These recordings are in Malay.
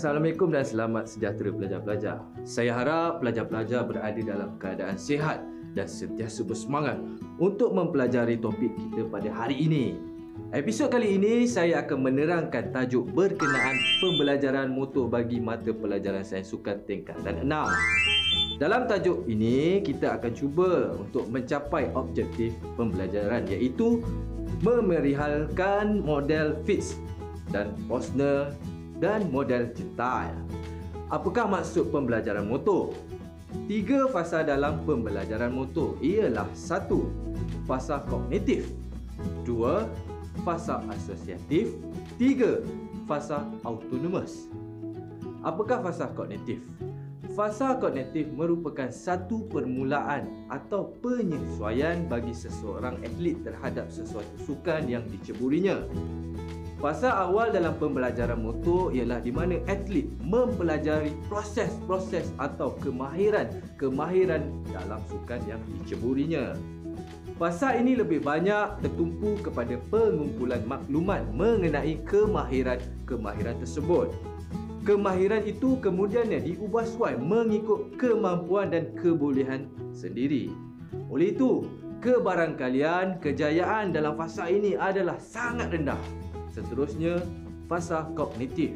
Assalamualaikum dan selamat sejahtera pelajar-pelajar. Saya harap pelajar-pelajar berada dalam keadaan sihat dan sentiasa bersemangat untuk mempelajari topik kita pada hari ini. Episod kali ini saya akan menerangkan tajuk berkenaan pembelajaran motor bagi mata pelajaran sains sukan tingkatan 6. Dalam tajuk ini kita akan cuba untuk mencapai objektif pembelajaran iaitu memerihalkan model fix dan Posner dan model Gentile. Apakah maksud pembelajaran motor? Tiga fasa dalam pembelajaran motor ialah satu, fasa kognitif, dua, fasa asosiatif, tiga, fasa autonomous. Apakah fasa kognitif? Fasa kognitif merupakan satu permulaan atau penyesuaian bagi seseorang atlet terhadap sesuatu sukan yang diceburinya. Fasa awal dalam pembelajaran motor ialah di mana atlet mempelajari proses-proses atau kemahiran-kemahiran dalam sukan yang diceburinya. Fasa ini lebih banyak tertumpu kepada pengumpulan maklumat mengenai kemahiran-kemahiran tersebut. Kemahiran itu kemudiannya diubah suai mengikut kemampuan dan kebolehan sendiri. Oleh itu, kebarangkalian kejayaan dalam fasa ini adalah sangat rendah. Seterusnya, fasa kognitif.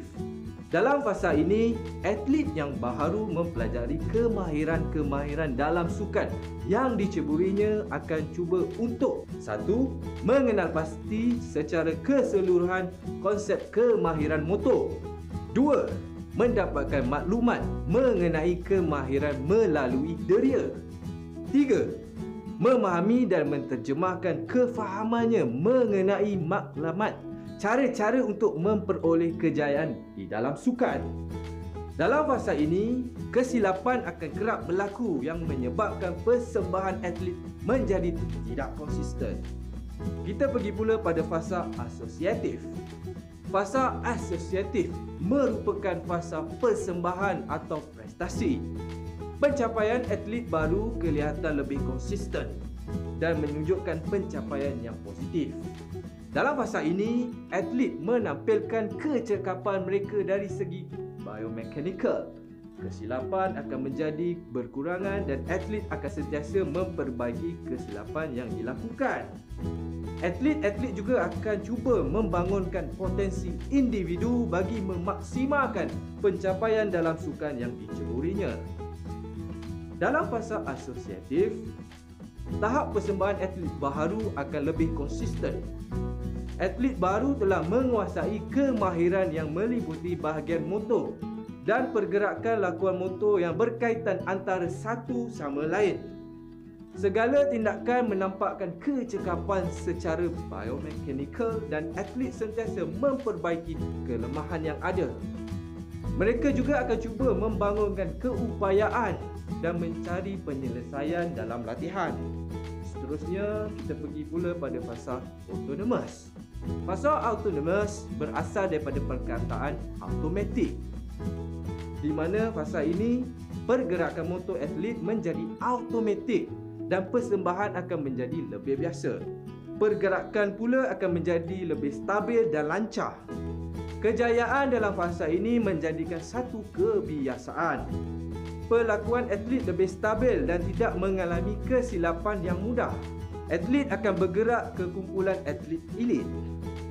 Dalam fasa ini, atlet yang baharu mempelajari kemahiran-kemahiran dalam sukan yang diceburinya akan cuba untuk satu, mengenal pasti secara keseluruhan konsep kemahiran motor. Dua, mendapatkan maklumat mengenai kemahiran melalui deria. Tiga, memahami dan menterjemahkan kefahamannya mengenai maklumat cara-cara untuk memperoleh kejayaan di dalam sukan. Dalam fasa ini, kesilapan akan kerap berlaku yang menyebabkan persembahan atlet menjadi tidak konsisten. Kita pergi pula pada fasa asosiatif. Fasa asosiatif merupakan fasa persembahan atau prestasi. Pencapaian atlet baru kelihatan lebih konsisten dan menunjukkan pencapaian yang positif. Dalam fasa ini, atlet menampilkan kecekapan mereka dari segi biomechanical. Kesilapan akan menjadi berkurangan dan atlet akan sentiasa memperbaiki kesilapan yang dilakukan. Atlet-atlet juga akan cuba membangunkan potensi individu bagi memaksimalkan pencapaian dalam sukan yang diceburinya. Dalam fasa asosiatif, tahap persembahan atlet baharu akan lebih konsisten atlet baru telah menguasai kemahiran yang meliputi bahagian motor dan pergerakan lakuan motor yang berkaitan antara satu sama lain. Segala tindakan menampakkan kecekapan secara biomechanical dan atlet sentiasa memperbaiki kelemahan yang ada. Mereka juga akan cuba membangunkan keupayaan dan mencari penyelesaian dalam latihan. Seterusnya, kita pergi pula pada fasa autonomous. Fasa autonomous berasal daripada perkataan automatik di mana fasa ini pergerakan motor atlet menjadi automatik dan persembahan akan menjadi lebih biasa. Pergerakan pula akan menjadi lebih stabil dan lancar. Kejayaan dalam fasa ini menjadikan satu kebiasaan. Pelakuan atlet lebih stabil dan tidak mengalami kesilapan yang mudah. Atlet akan bergerak ke kumpulan atlet elit.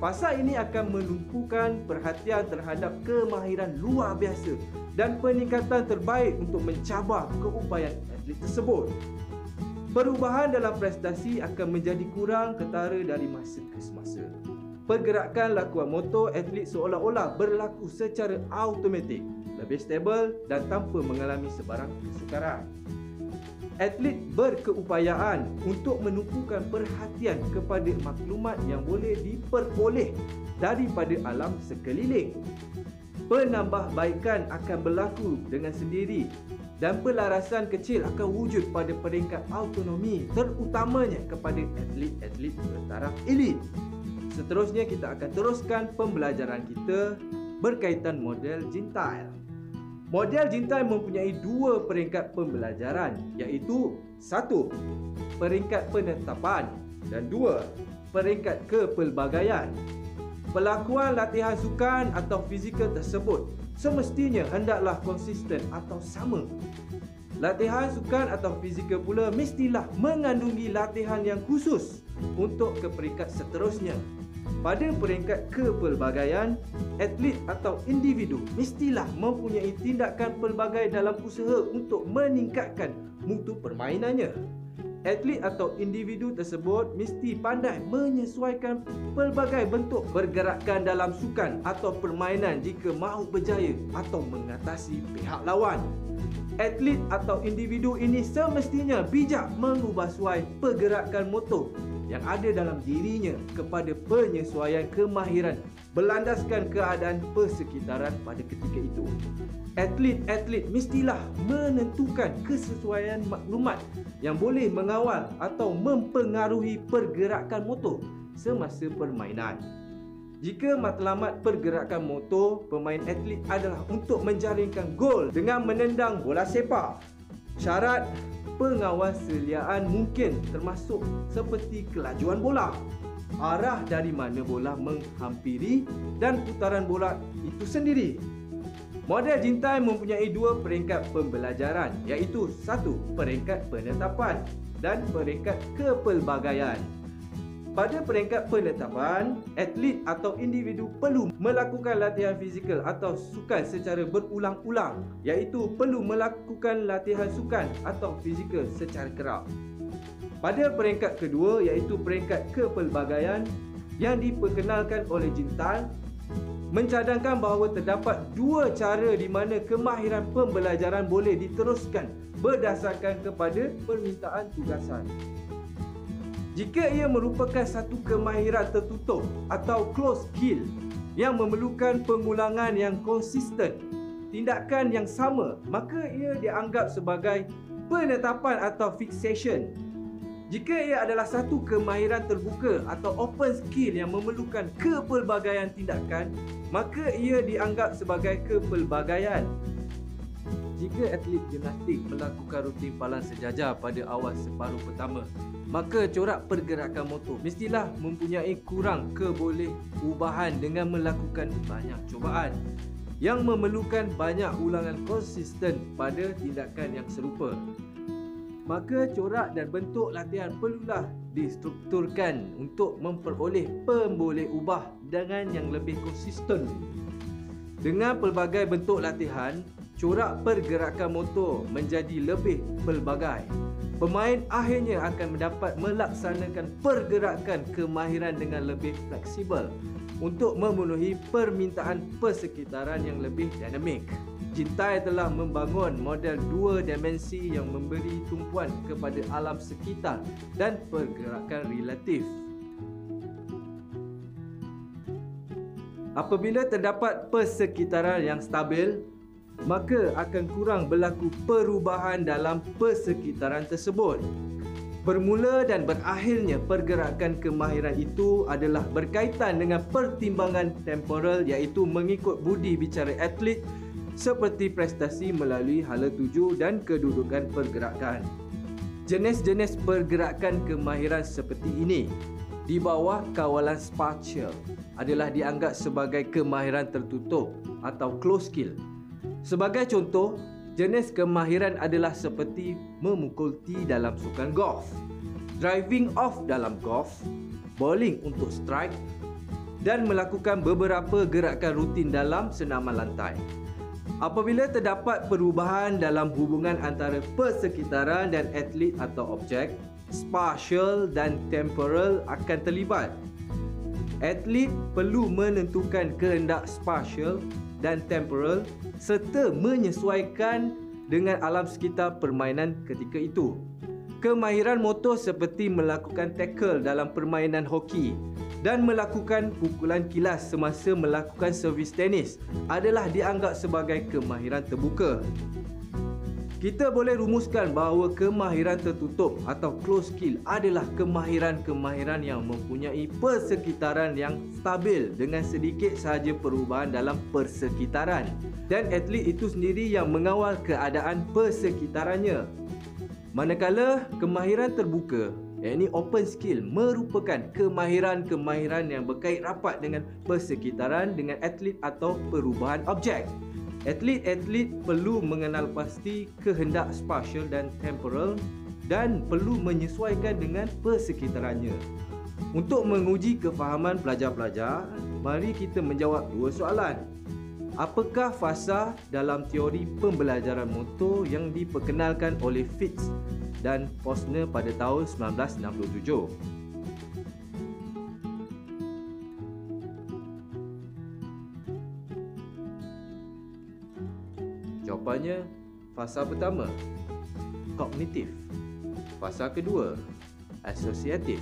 Fasa ini akan menumpukan perhatian terhadap kemahiran luar biasa dan peningkatan terbaik untuk mencabar keupayaan atlet tersebut. Perubahan dalam prestasi akan menjadi kurang ketara dari masa ke semasa. Pergerakan lakuan motor atlet seolah-olah berlaku secara automatik, lebih stabil dan tanpa mengalami sebarang kesukaran atlet berkeupayaan untuk menumpukan perhatian kepada maklumat yang boleh diperoleh daripada alam sekeliling. Penambahbaikan akan berlaku dengan sendiri dan pelarasan kecil akan wujud pada peringkat autonomi terutamanya kepada atlet-atlet bertaraf elit. Seterusnya kita akan teruskan pembelajaran kita berkaitan model Gentile. Model Jintai mempunyai dua peringkat pembelajaran iaitu satu, peringkat penetapan dan dua, peringkat kepelbagaian. Pelakuan latihan sukan atau fizikal tersebut semestinya hendaklah konsisten atau sama. Latihan sukan atau fizikal pula mestilah mengandungi latihan yang khusus untuk ke peringkat seterusnya. Pada peringkat kepelbagaian, atlet atau individu mestilah mempunyai tindakan pelbagai dalam usaha untuk meningkatkan mutu permainannya. Atlet atau individu tersebut mesti pandai menyesuaikan pelbagai bentuk pergerakan dalam sukan atau permainan jika mahu berjaya atau mengatasi pihak lawan. Atlet atau individu ini semestinya bijak mengubah suai pergerakan motor yang ada dalam dirinya kepada penyesuaian kemahiran berlandaskan keadaan persekitaran pada ketika itu. Atlet-atlet mestilah menentukan kesesuaian maklumat yang boleh mengawal atau mempengaruhi pergerakan motor semasa permainan. Jika matlamat pergerakan motor pemain atlet adalah untuk menjaringkan gol dengan menendang bola sepak. Syarat pengawasiliaan mungkin termasuk seperti kelajuan bola, arah dari mana bola menghampiri dan putaran bola itu sendiri. Model jintai mempunyai dua peringkat pembelajaran iaitu satu peringkat penetapan dan peringkat kepelbagaian. Pada peringkat penetapan, atlet atau individu perlu melakukan latihan fizikal atau sukan secara berulang-ulang iaitu perlu melakukan latihan sukan atau fizikal secara kerap. Pada peringkat kedua iaitu peringkat kepelbagaian yang diperkenalkan oleh Jintal mencadangkan bahawa terdapat dua cara di mana kemahiran pembelajaran boleh diteruskan berdasarkan kepada permintaan tugasan. Jika ia merupakan satu kemahiran tertutup atau closed skill yang memerlukan pengulangan yang konsisten, tindakan yang sama, maka ia dianggap sebagai penetapan atau fixation jika ia adalah satu kemahiran terbuka atau open skill yang memerlukan kepelbagaian tindakan, maka ia dianggap sebagai kepelbagaian. Jika atlet gimnastik melakukan rutin palan sejajar pada awal separuh pertama, maka corak pergerakan motor mestilah mempunyai kurang keboleh ubahan dengan melakukan banyak cubaan yang memerlukan banyak ulangan konsisten pada tindakan yang serupa maka corak dan bentuk latihan perlulah distrukturkan untuk memperoleh pemboleh ubah dengan yang lebih konsisten. Dengan pelbagai bentuk latihan, corak pergerakan motor menjadi lebih pelbagai. Pemain akhirnya akan mendapat melaksanakan pergerakan kemahiran dengan lebih fleksibel untuk memenuhi permintaan persekitaran yang lebih dinamik. Jintai telah membangun model dua dimensi yang memberi tumpuan kepada alam sekitar dan pergerakan relatif. Apabila terdapat persekitaran yang stabil, maka akan kurang berlaku perubahan dalam persekitaran tersebut. Bermula dan berakhirnya pergerakan kemahiran itu adalah berkaitan dengan pertimbangan temporal iaitu mengikut budi bicara atlet seperti prestasi melalui hala tuju dan kedudukan pergerakan. Jenis-jenis pergerakan kemahiran seperti ini di bawah kawalan spatial adalah dianggap sebagai kemahiran tertutup atau closed skill. Sebagai contoh, jenis kemahiran adalah seperti memukul tee dalam sukan golf, driving off dalam golf, bowling untuk strike dan melakukan beberapa gerakan rutin dalam senaman lantai. Apabila terdapat perubahan dalam hubungan antara persekitaran dan atlet atau objek, spatial dan temporal akan terlibat. Atlet perlu menentukan kehendak spatial dan temporal serta menyesuaikan dengan alam sekitar permainan ketika itu. Kemahiran motor seperti melakukan tackle dalam permainan hoki dan melakukan pukulan kilas semasa melakukan servis tenis adalah dianggap sebagai kemahiran terbuka. Kita boleh rumuskan bahawa kemahiran tertutup atau closed skill adalah kemahiran-kemahiran yang mempunyai persekitaran yang stabil dengan sedikit sahaja perubahan dalam persekitaran dan atlet itu sendiri yang mengawal keadaan persekitarannya. Manakala kemahiran terbuka yakni open skill merupakan kemahiran-kemahiran yang berkait rapat dengan persekitaran dengan atlet atau perubahan objek. Atlet-atlet perlu mengenal pasti kehendak spatial dan temporal dan perlu menyesuaikan dengan persekitarannya. Untuk menguji kefahaman pelajar-pelajar, mari kita menjawab dua soalan. Apakah fasa dalam teori pembelajaran motor yang diperkenalkan oleh Fitz dan Posner pada tahun 1967? Jawapannya fasa pertama kognitif, fasa kedua asosiatif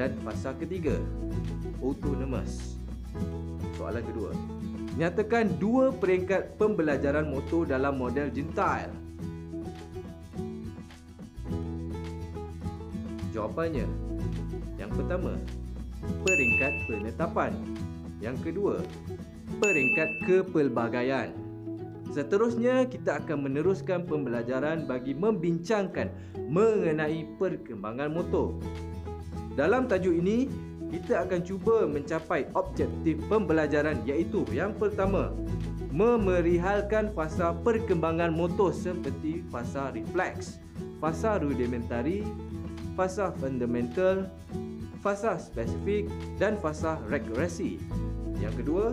dan fasa ketiga autonomous. Soalan kedua. Nyatakan dua peringkat pembelajaran motor dalam model Gentile. Jawapannya yang pertama peringkat penetapan. Yang kedua peringkat kepelbagaian. Seterusnya, kita akan meneruskan pembelajaran bagi membincangkan mengenai perkembangan motor. Dalam tajuk ini, kita akan cuba mencapai objektif pembelajaran iaitu yang pertama, memerihalkan fasa perkembangan motor seperti fasa refleks, fasa rudimentari, fasa fundamental, fasa spesifik dan fasa regresi. Yang kedua,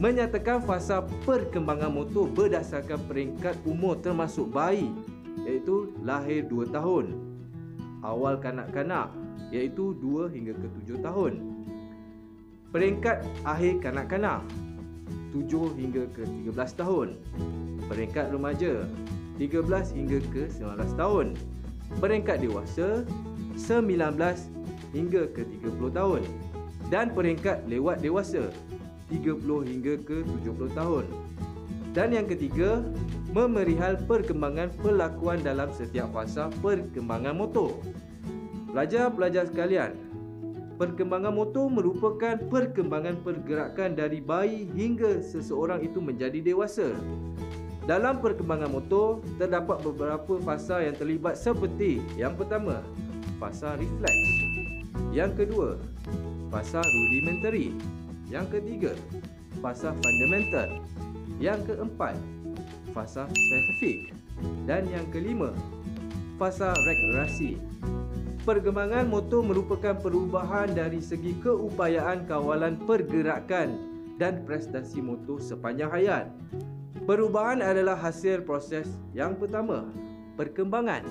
menyatakan fasa perkembangan motor berdasarkan peringkat umur termasuk bayi iaitu lahir 2 tahun. Awal kanak-kanak iaitu 2 hingga ke 7 tahun. Peringkat akhir kanak-kanak 7 hingga ke 13 tahun. Peringkat remaja 13 hingga ke 19 tahun. Peringkat dewasa 19 hingga ke 30 tahun dan peringkat lewat dewasa 30 hingga ke 70 tahun. Dan yang ketiga, memerihal perkembangan pelakuan dalam setiap fasa perkembangan motor. Pelajar-pelajar sekalian, perkembangan motor merupakan perkembangan pergerakan dari bayi hingga seseorang itu menjadi dewasa. Dalam perkembangan motor, terdapat beberapa fasa yang terlibat seperti yang pertama, fasa refleks. Yang kedua, fasa rudimentary. Yang ketiga, fasa fundamental. Yang keempat, fasa spesifik. Dan yang kelima, fasa regresi. Perkembangan motor merupakan perubahan dari segi keupayaan kawalan pergerakan dan prestasi motor sepanjang hayat. Perubahan adalah hasil proses yang pertama, perkembangan.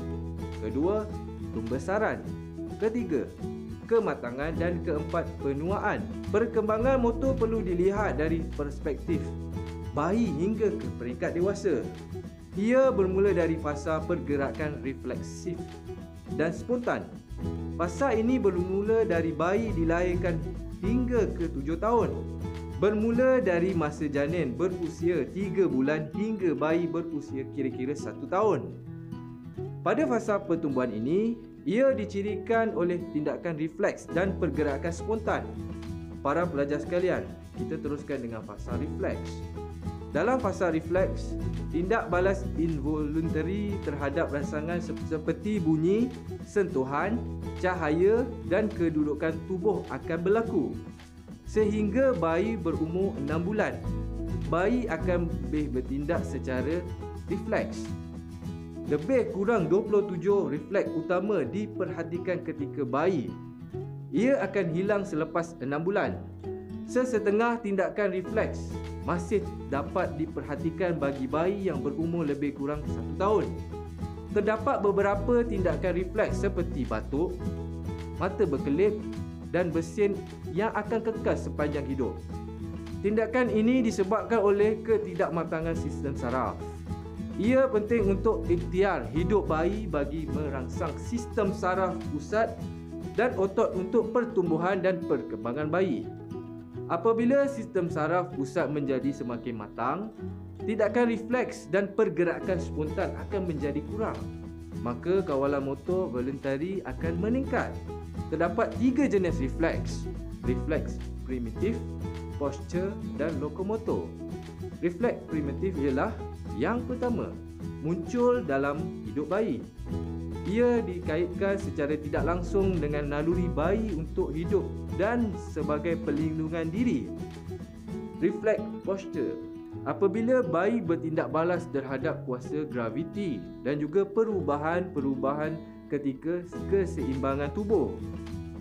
Kedua, pembesaran. Ketiga, kematangan dan keempat penuaan. Perkembangan motor perlu dilihat dari perspektif bayi hingga ke peringkat dewasa. Ia bermula dari fasa pergerakan refleksif dan spontan. Fasa ini bermula dari bayi dilahirkan hingga ke tujuh tahun. Bermula dari masa janin berusia tiga bulan hingga bayi berusia kira-kira satu tahun. Pada fasa pertumbuhan ini, ia dicirikan oleh tindakan refleks dan pergerakan spontan. Para pelajar sekalian, kita teruskan dengan fasa refleks. Dalam fasa refleks, tindak balas involuntary terhadap rangsangan seperti bunyi, sentuhan, cahaya dan kedudukan tubuh akan berlaku. Sehingga bayi berumur 6 bulan, bayi akan lebih bertindak secara refleks lebih kurang 27 refleks utama diperhatikan ketika bayi. Ia akan hilang selepas 6 bulan. Sesetengah tindakan refleks masih dapat diperhatikan bagi bayi yang berumur lebih kurang 1 tahun. Terdapat beberapa tindakan refleks seperti batuk, mata berkelip dan bersin yang akan kekal sepanjang hidup. Tindakan ini disebabkan oleh ketidakmatangan sistem saraf. Ia penting untuk ikhtiar hidup bayi bagi merangsang sistem saraf pusat dan otot untuk pertumbuhan dan perkembangan bayi. Apabila sistem saraf pusat menjadi semakin matang, tindakan refleks dan pergerakan spontan akan menjadi kurang. Maka kawalan motor voluntari akan meningkat. Terdapat tiga jenis refleks. Refleks primitif, posture dan lokomotor. Refleks primitif ialah yang pertama, muncul dalam hidup bayi. Ia dikaitkan secara tidak langsung dengan naluri bayi untuk hidup dan sebagai pelindungan diri. Reflect posture apabila bayi bertindak balas terhadap kuasa graviti dan juga perubahan-perubahan ketika keseimbangan tubuh.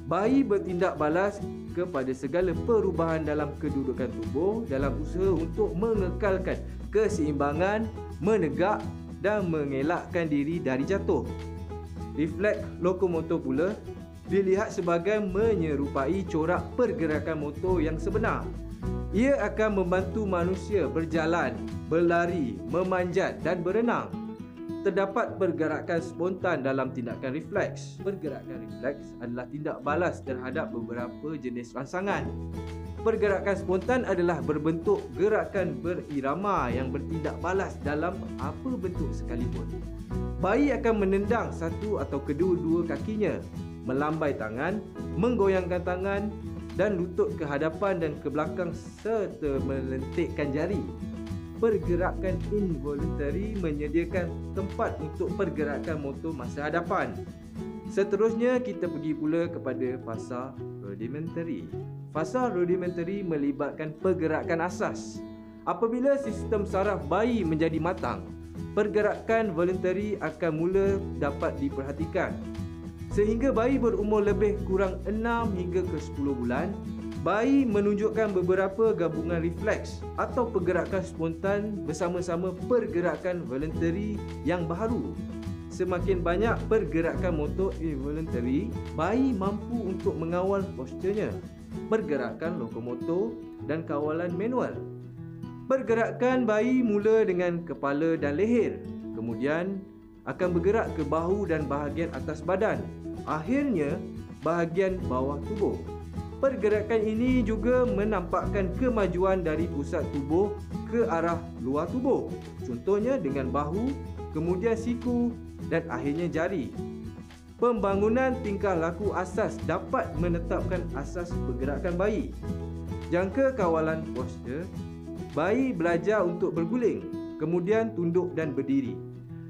Bayi bertindak balas kepada segala perubahan dalam kedudukan tubuh dalam usaha untuk mengekalkan keseimbangan, menegak dan mengelakkan diri dari jatuh. Refleks lokomotor pula dilihat sebagai menyerupai corak pergerakan motor yang sebenar. Ia akan membantu manusia berjalan, berlari, memanjat dan berenang. Terdapat pergerakan spontan dalam tindakan refleks. Pergerakan refleks adalah tindak balas terhadap beberapa jenis rangsangan. Pergerakan spontan adalah berbentuk gerakan berirama yang bertindak balas dalam apa bentuk sekalipun. Bayi akan menendang satu atau kedua-dua kakinya, melambai tangan, menggoyangkan tangan dan lutut ke hadapan dan ke belakang serta melentikkan jari. Pergerakan involuntary menyediakan tempat untuk pergerakan motor masa hadapan. Seterusnya kita pergi pula kepada fasa rudimentary. Fasa rudimentary melibatkan pergerakan asas. Apabila sistem saraf bayi menjadi matang, pergerakan voluntary akan mula dapat diperhatikan Sehingga bayi berumur lebih kurang 6 hingga ke 10 bulan, bayi menunjukkan beberapa gabungan refleks atau pergerakan spontan bersama-sama pergerakan voluntary yang baru. Semakin banyak pergerakan motor involuntary, bayi mampu untuk mengawal posturnya, pergerakan lokomotor dan kawalan manual. Pergerakan bayi mula dengan kepala dan leher, kemudian akan bergerak ke bahu dan bahagian atas badan akhirnya bahagian bawah tubuh. Pergerakan ini juga menampakkan kemajuan dari pusat tubuh ke arah luar tubuh. Contohnya dengan bahu, kemudian siku dan akhirnya jari. Pembangunan tingkah laku asas dapat menetapkan asas pergerakan bayi. Jangka kawalan postur, bayi belajar untuk berguling, kemudian tunduk dan berdiri.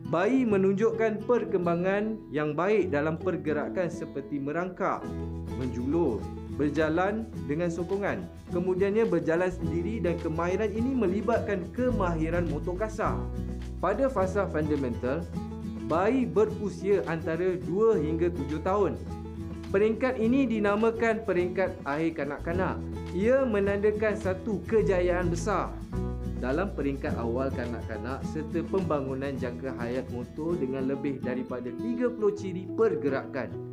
Bayi menunjukkan perkembangan yang baik dalam pergerakan seperti merangkak, menjulur, berjalan dengan sokongan. Kemudiannya berjalan sendiri dan kemahiran ini melibatkan kemahiran motor kasar. Pada fasa fundamental, bayi berusia antara 2 hingga 7 tahun. Peringkat ini dinamakan peringkat akhir kanak-kanak. Ia menandakan satu kejayaan besar dalam peringkat awal kanak-kanak serta pembangunan jangka hayat motor dengan lebih daripada 30 ciri pergerakan.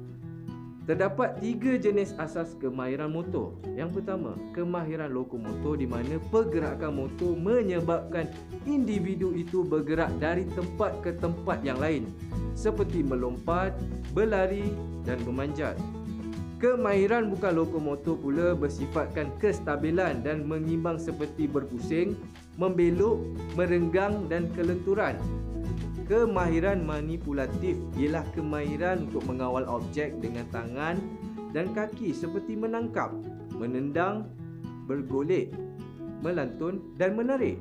Terdapat tiga jenis asas kemahiran motor. Yang pertama, kemahiran lokomotor di mana pergerakan motor menyebabkan individu itu bergerak dari tempat ke tempat yang lain seperti melompat, berlari dan memanjat. Kemahiran bukan lokomotor pula bersifatkan kestabilan dan mengimbang seperti berpusing, membelok, merenggang dan kelenturan. Kemahiran manipulatif ialah kemahiran untuk mengawal objek dengan tangan dan kaki seperti menangkap, menendang, bergolek, melantun dan menarik.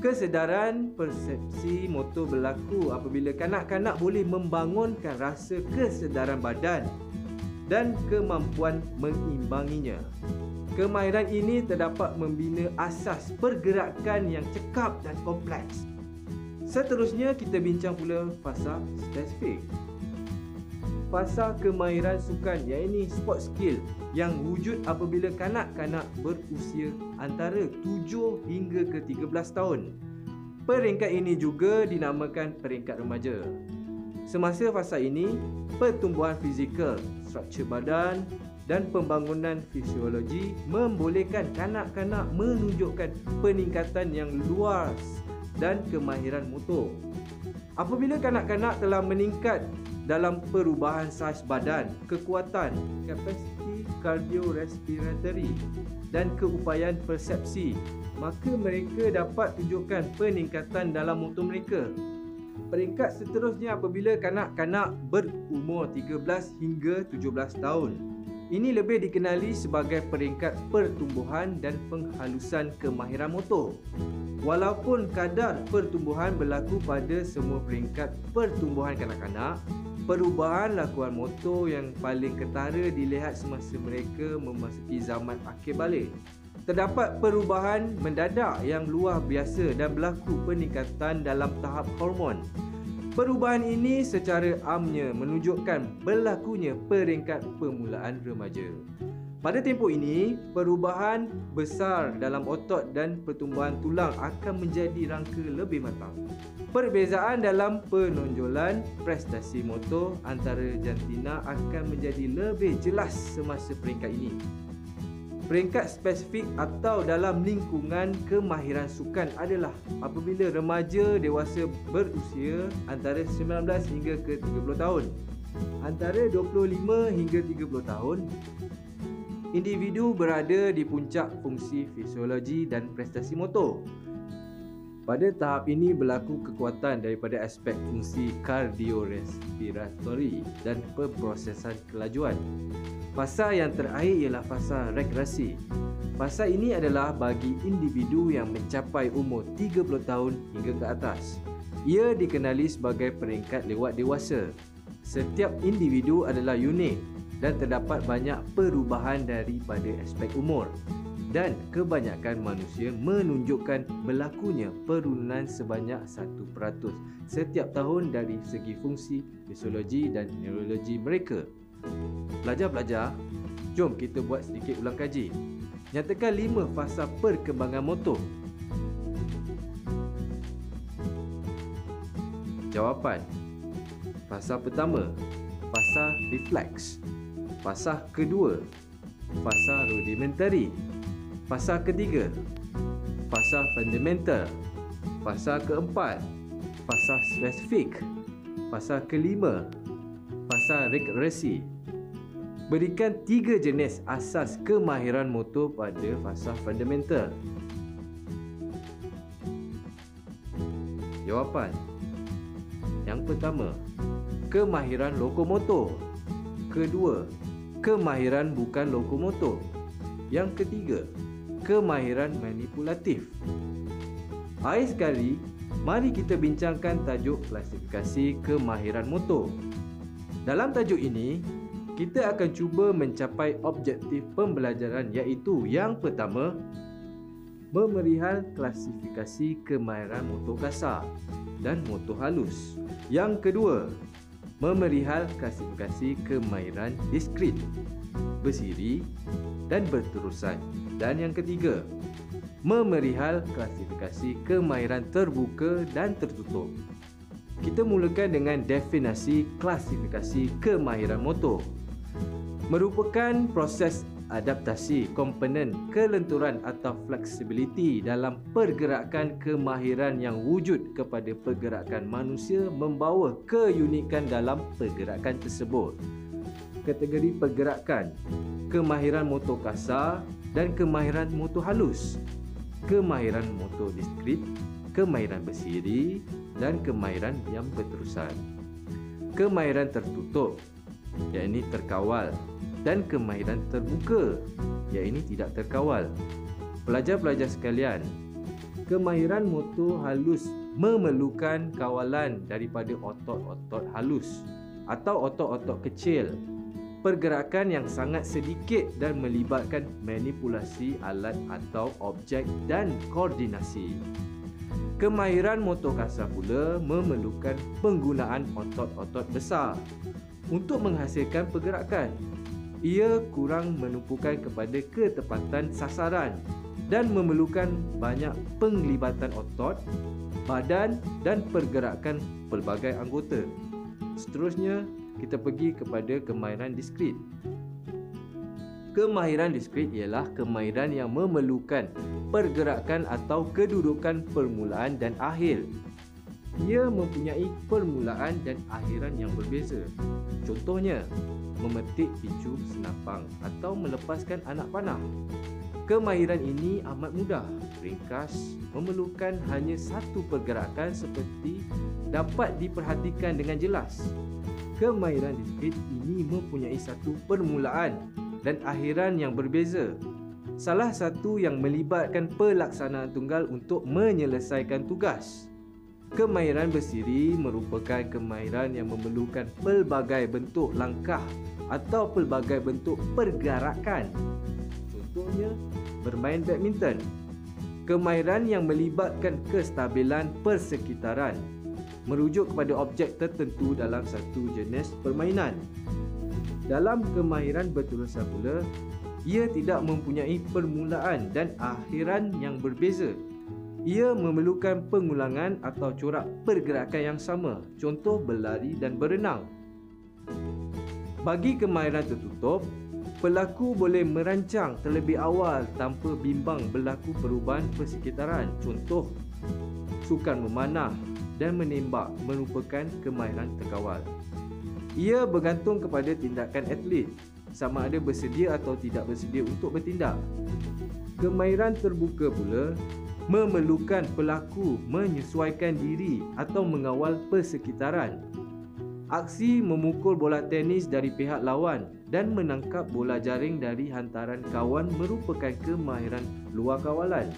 Kesedaran persepsi motor berlaku apabila kanak-kanak boleh membangunkan rasa kesedaran badan dan kemampuan mengimbanginya. Kemahiran ini terdapat membina asas pergerakan yang cekap dan kompleks. Seterusnya kita bincang pula fasa spesifik. Fasa kemahiran sukan iaitu sport skill yang wujud apabila kanak-kanak berusia antara 7 hingga ke 13 tahun. Peringkat ini juga dinamakan peringkat remaja. Semasa fasa ini, pertumbuhan fizikal, struktur badan dan pembangunan fisiologi membolehkan kanak-kanak menunjukkan peningkatan yang luas dan kemahiran motor. Apabila kanak-kanak telah meningkat dalam perubahan saiz badan, kekuatan, kapasiti kardiorespiratory dan keupayaan persepsi, maka mereka dapat tunjukkan peningkatan dalam motor mereka. Peringkat seterusnya apabila kanak-kanak berumur 13 hingga 17 tahun. Ini lebih dikenali sebagai peringkat pertumbuhan dan penghalusan kemahiran motor. Walaupun kadar pertumbuhan berlaku pada semua peringkat pertumbuhan kanak-kanak, perubahan lakuan motor yang paling ketara dilihat semasa mereka memasuki zaman akhir balik. Terdapat perubahan mendadak yang luar biasa dan berlaku peningkatan dalam tahap hormon. Perubahan ini secara amnya menunjukkan berlakunya peringkat permulaan remaja. Pada tempoh ini, perubahan besar dalam otot dan pertumbuhan tulang akan menjadi rangka lebih matang. Perbezaan dalam penonjolan prestasi motor antara jantina akan menjadi lebih jelas semasa peringkat ini. Peringkat spesifik atau dalam lingkungan kemahiran sukan adalah apabila remaja dewasa berusia antara 19 hingga ke 30 tahun. Antara 25 hingga 30 tahun, individu berada di puncak fungsi fisiologi dan prestasi motor. Pada tahap ini berlaku kekuatan daripada aspek fungsi kardiorespiratory dan pemprosesan kelajuan. Fasa yang terakhir ialah fasa rekreasi. Fasa ini adalah bagi individu yang mencapai umur 30 tahun hingga ke atas. Ia dikenali sebagai peringkat lewat dewasa. Setiap individu adalah unik dan terdapat banyak perubahan daripada aspek umur dan kebanyakan manusia menunjukkan berlakunya penurunan sebanyak 1% setiap tahun dari segi fungsi fisiologi dan neurologi mereka. Pelajar-pelajar, jom kita buat sedikit ulang kaji. Nyatakan lima fasa perkembangan motor. Jawapan. Fasa pertama, fasa refleks. Fasa kedua Fasa rudimentary Fasa ketiga Fasa fundamental Fasa keempat Fasa spesifik Fasa kelima Fasa regresi Berikan tiga jenis asas kemahiran motor pada fasa fundamental Jawapan Yang pertama Kemahiran lokomotor Kedua kemahiran bukan lokomotor. Yang ketiga, kemahiran manipulatif. Akhir sekali, mari kita bincangkan tajuk klasifikasi kemahiran motor. Dalam tajuk ini, kita akan cuba mencapai objektif pembelajaran iaitu yang pertama, memerihal klasifikasi kemahiran motor kasar dan motor halus. Yang kedua, memerihal klasifikasi kemahiran diskrit, bersiri dan berterusan. Dan yang ketiga, memerihal klasifikasi kemahiran terbuka dan tertutup. Kita mulakan dengan definisi klasifikasi kemahiran motor. Merupakan proses adaptasi komponen kelenturan atau flexibility dalam pergerakan kemahiran yang wujud kepada pergerakan manusia membawa keunikan dalam pergerakan tersebut. Kategori pergerakan, kemahiran motor kasar dan kemahiran motor halus, kemahiran motor diskrit, kemahiran bersiri dan kemahiran yang berterusan. Kemahiran tertutup, yakni terkawal dan kemahiran terbuka iaitu tidak terkawal. Pelajar-pelajar sekalian, kemahiran motor halus memerlukan kawalan daripada otot-otot halus atau otot-otot kecil. Pergerakan yang sangat sedikit dan melibatkan manipulasi alat atau objek dan koordinasi. Kemahiran motor kasar pula memerlukan penggunaan otot-otot besar untuk menghasilkan pergerakan ia kurang menumpukan kepada ketepatan sasaran dan memerlukan banyak penglibatan otot, badan dan pergerakan pelbagai anggota. Seterusnya, kita pergi kepada kemahiran diskrit. Kemahiran diskrit ialah kemahiran yang memerlukan pergerakan atau kedudukan permulaan dan akhir. Ia mempunyai permulaan dan akhiran yang berbeza. Contohnya, memetik picu senapang atau melepaskan anak panah. Kemahiran ini amat mudah, ringkas, memerlukan hanya satu pergerakan seperti dapat diperhatikan dengan jelas. Kemahiran diskrit ini mempunyai satu permulaan dan akhiran yang berbeza. Salah satu yang melibatkan pelaksanaan tunggal untuk menyelesaikan tugas. Kemahiran bersiri merupakan kemahiran yang memerlukan pelbagai bentuk langkah atau pelbagai bentuk pergerakan. Contohnya, bermain badminton. Kemahiran yang melibatkan kestabilan persekitaran merujuk kepada objek tertentu dalam satu jenis permainan. Dalam kemahiran berterusan pula, ia tidak mempunyai permulaan dan akhiran yang berbeza ia memerlukan pengulangan atau corak pergerakan yang sama, contoh berlari dan berenang. Bagi kemahiran tertutup, pelaku boleh merancang terlebih awal tanpa bimbang berlaku perubahan persekitaran, contoh sukan memanah dan menembak merupakan kemahiran terkawal. Ia bergantung kepada tindakan atlet, sama ada bersedia atau tidak bersedia untuk bertindak. Kemahiran terbuka pula memerlukan pelaku menyesuaikan diri atau mengawal persekitaran. Aksi memukul bola tenis dari pihak lawan dan menangkap bola jaring dari hantaran kawan merupakan kemahiran luar kawalan.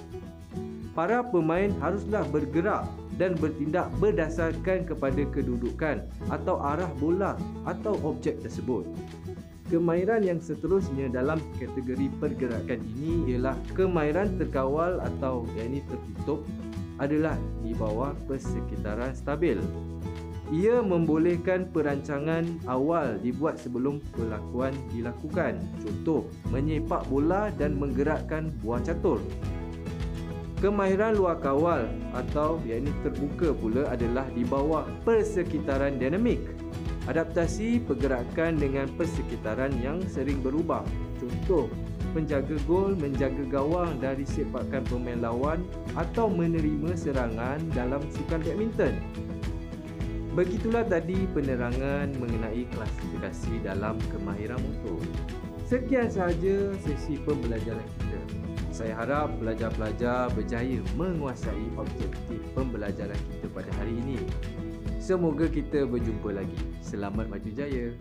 Para pemain haruslah bergerak dan bertindak berdasarkan kepada kedudukan atau arah bola atau objek tersebut. Kemahiran yang seterusnya dalam kategori pergerakan ini ialah kemahiran terkawal atau yang ini tertutup adalah di bawah persekitaran stabil. Ia membolehkan perancangan awal dibuat sebelum pelakuan dilakukan. Contoh, menyepak bola dan menggerakkan buah catur. Kemahiran luar kawal atau yang ini terbuka pula adalah di bawah persekitaran dinamik. Adaptasi pergerakan dengan persekitaran yang sering berubah. Contoh, penjaga gol menjaga gawang dari sepakan pemain lawan atau menerima serangan dalam sukan badminton. Begitulah tadi penerangan mengenai klasifikasi dalam kemahiran motor. Sekian sahaja sesi pembelajaran kita. Saya harap pelajar-pelajar berjaya menguasai objektif pembelajaran kita pada hari ini. Semoga kita berjumpa lagi. Selamat maju jaya.